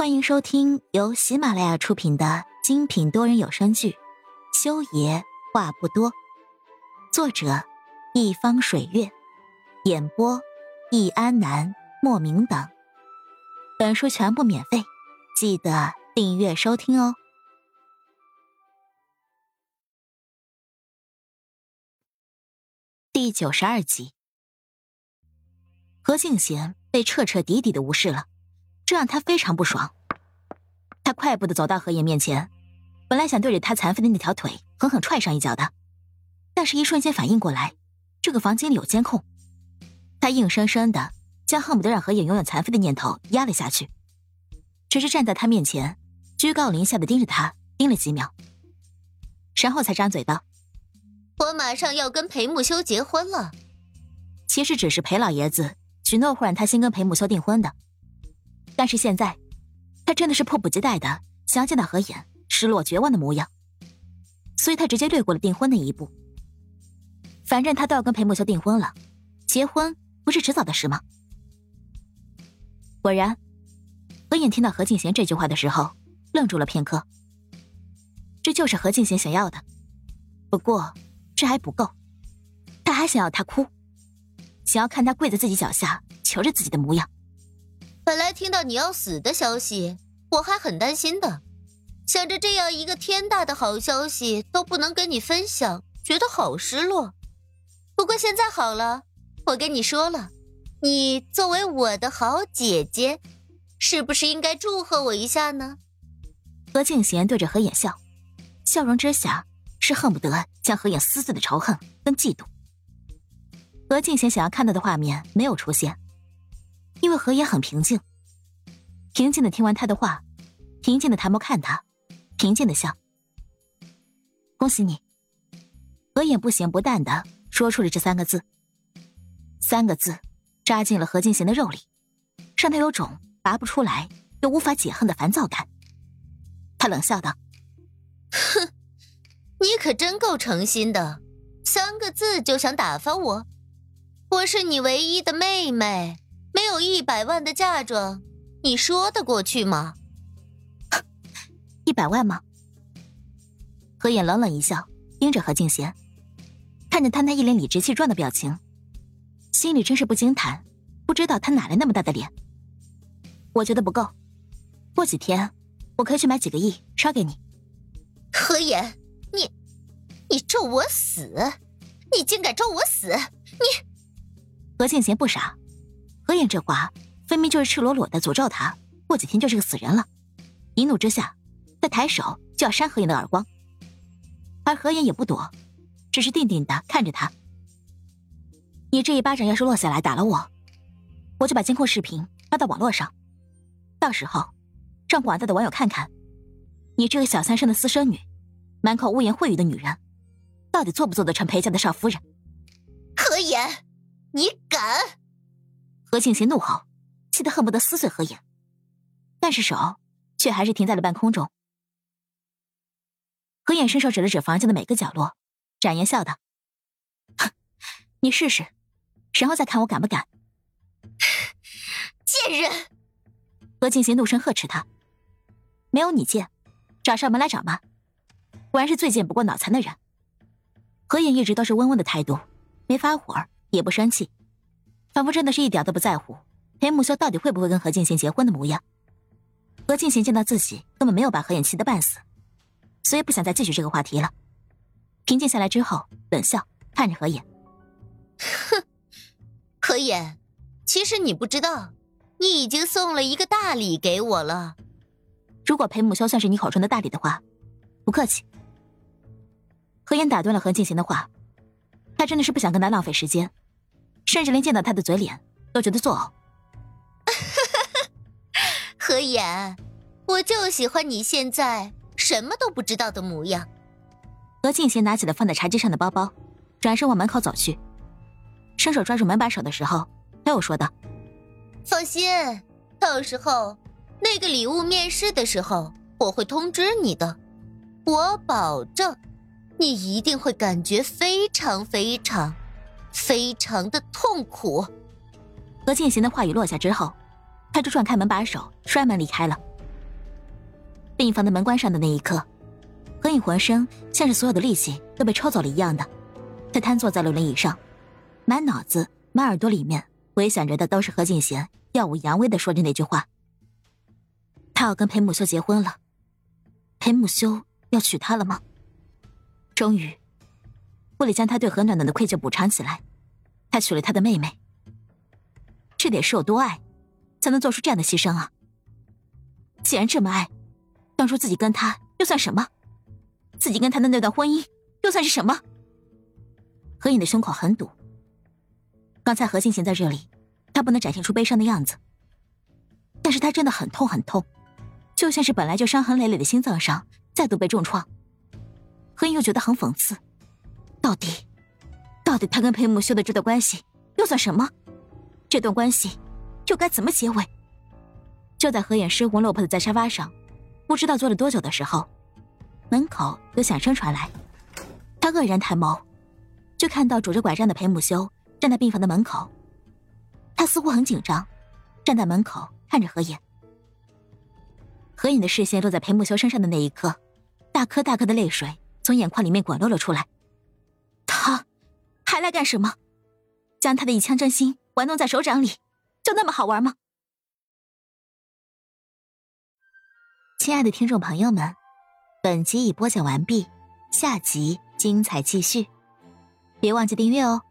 欢迎收听由喜马拉雅出品的精品多人有声剧《修爷话不多》，作者：一方水月，演播：易安南、莫名等。本书全部免费，记得订阅收听哦。第九十二集，何静贤被彻彻底底的无视了。这让他非常不爽。他快步的走到何言面前，本来想对着他残废的那条腿狠狠踹上一脚的，但是一瞬间反应过来，这个房间里有监控，他硬生生的将恨不得让何言永远残废的念头压了下去，只是站在他面前，居高临下的盯着他盯了几秒，然后才张嘴道：“我马上要跟裴木修结婚了。”其实只是裴老爷子许诺会让他先跟裴木修订婚的。但是现在，他真的是迫不及待的想要见到何言失落绝望的模样，所以他直接略过了订婚那一步。反正他都要跟裴木修订婚了，结婚不是迟早的事吗？果然，何言听到何静贤这句话的时候，愣住了片刻。这就是何静贤想要的，不过这还不够，他还想要他哭，想要看他跪在自己脚下求着自己的模样。本来听到你要死的消息，我还很担心的，想着这样一个天大的好消息都不能跟你分享，觉得好失落。不过现在好了，我跟你说了，你作为我的好姐姐，是不是应该祝贺我一下呢？何静贤对着何衍笑，笑容之下是恨不得将何衍撕碎的仇恨跟嫉妒。何静贤想要看到的画面没有出现。因为何言很平静，平静的听完他的话，平静的抬眸看他，平静的笑。恭喜你。何言不咸不淡的说出了这三个字，三个字扎进了何静贤的肉里，让他有种拔不出来又无法解恨的烦躁感。他冷笑道：“哼，你可真够诚心的，三个字就想打发我？我是你唯一的妹妹。”没有一百万的嫁妆，你说得过去吗？一百万吗？何眼冷冷一笑，盯着何静贤，看着他那一脸理直气壮的表情，心里真是不惊叹，不知道他哪来那么大的脸。我觉得不够，过几天我可以去买几个亿烧给你。何言，你，你咒我死？你竟敢咒我死？你，何静贤不傻。何言这话分明就是赤裸裸的诅咒他，过几天就是个死人了。一怒之下，他抬手就要扇何言的耳光，而何言也不躲，只是定定的看着他。你这一巴掌要是落下来打了我，我就把监控视频发到网络上，到时候让广大的网友看看，你这个小三生的私生女，满口污言秽语的女人，到底做不做得成裴家的少夫人？何言，你敢！何庆贤怒吼，气得恨不得撕碎何言，但是手却还是停在了半空中。何眼伸手指了指房间的每个角落，展颜笑道：“哼，你试试，然后再看我敢不敢。”贱人！何庆贤怒声呵斥他：“没有你贱，找上门来找骂！果然是最贱不过脑残的人。”何眼一直都是温温的态度，没发火，也不生气。仿佛真的是一点都不在乎裴木修到底会不会跟何静贤结婚的模样。何静贤见到自己根本没有把何眼气得半死，所以不想再继续这个话题了。平静下来之后，冷笑看着何眼：“哼，何眼，其实你不知道，你已经送了一个大礼给我了。如果裴木修算是你口中的大礼的话，不客气。”何眼打断了何静贤的话，他真的是不想跟他浪费时间。甚至连见到他的嘴脸都觉得作呕。何言，我就喜欢你现在什么都不知道的模样。何静贤拿起了放在茶几上的包包，转身往门口走去，伸手抓住门把手的时候，他又说道：“放心，到时候那个礼物面试的时候，我会通知你的，我保证，你一定会感觉非常非常。”非常的痛苦。何静贤的话语落下之后，他就转开门把手，摔门离开了。病房的门关上的那一刻，何影浑身像是所有的力气都被抽走了一样的，他瘫坐在了轮椅上，满脑子、满耳朵里面回想着的都是何静贤耀武扬威的说着那句话：“他要跟裴母修结婚了，裴母修要娶她了吗？”终于，为了将他对何暖暖的愧疚补偿起来，他娶了他的妹妹。这得是有多爱，才能做出这样的牺牲啊！既然这么爱，当初自己跟他又算什么？自己跟他的那段婚姻又算是什么？何影的胸口很堵。刚才何心贤在这里，他不能展现出悲伤的样子，但是他真的很痛很痛，就像是本来就伤痕累累的心脏上再度被重创。何影又觉得很讽刺，到底，到底他跟裴母修的这段关系又算什么？这段关系又该怎么结尾？就在何影失魂落魄的在沙发上，不知道坐了多久的时候，门口有响声传来。他愕然抬眸，就看到拄着拐杖的裴母修站在病房的门口。他似乎很紧张，站在门口看着何影。何影的视线落在裴母修身上的那一刻，大颗大颗的泪水从眼眶里面滚落了出来。来干什么？将他的一腔真心。玩弄在手掌里，就那么好玩吗？亲爱的听众朋友们，本集已播讲完毕，下集精彩继续，别忘记订阅哦。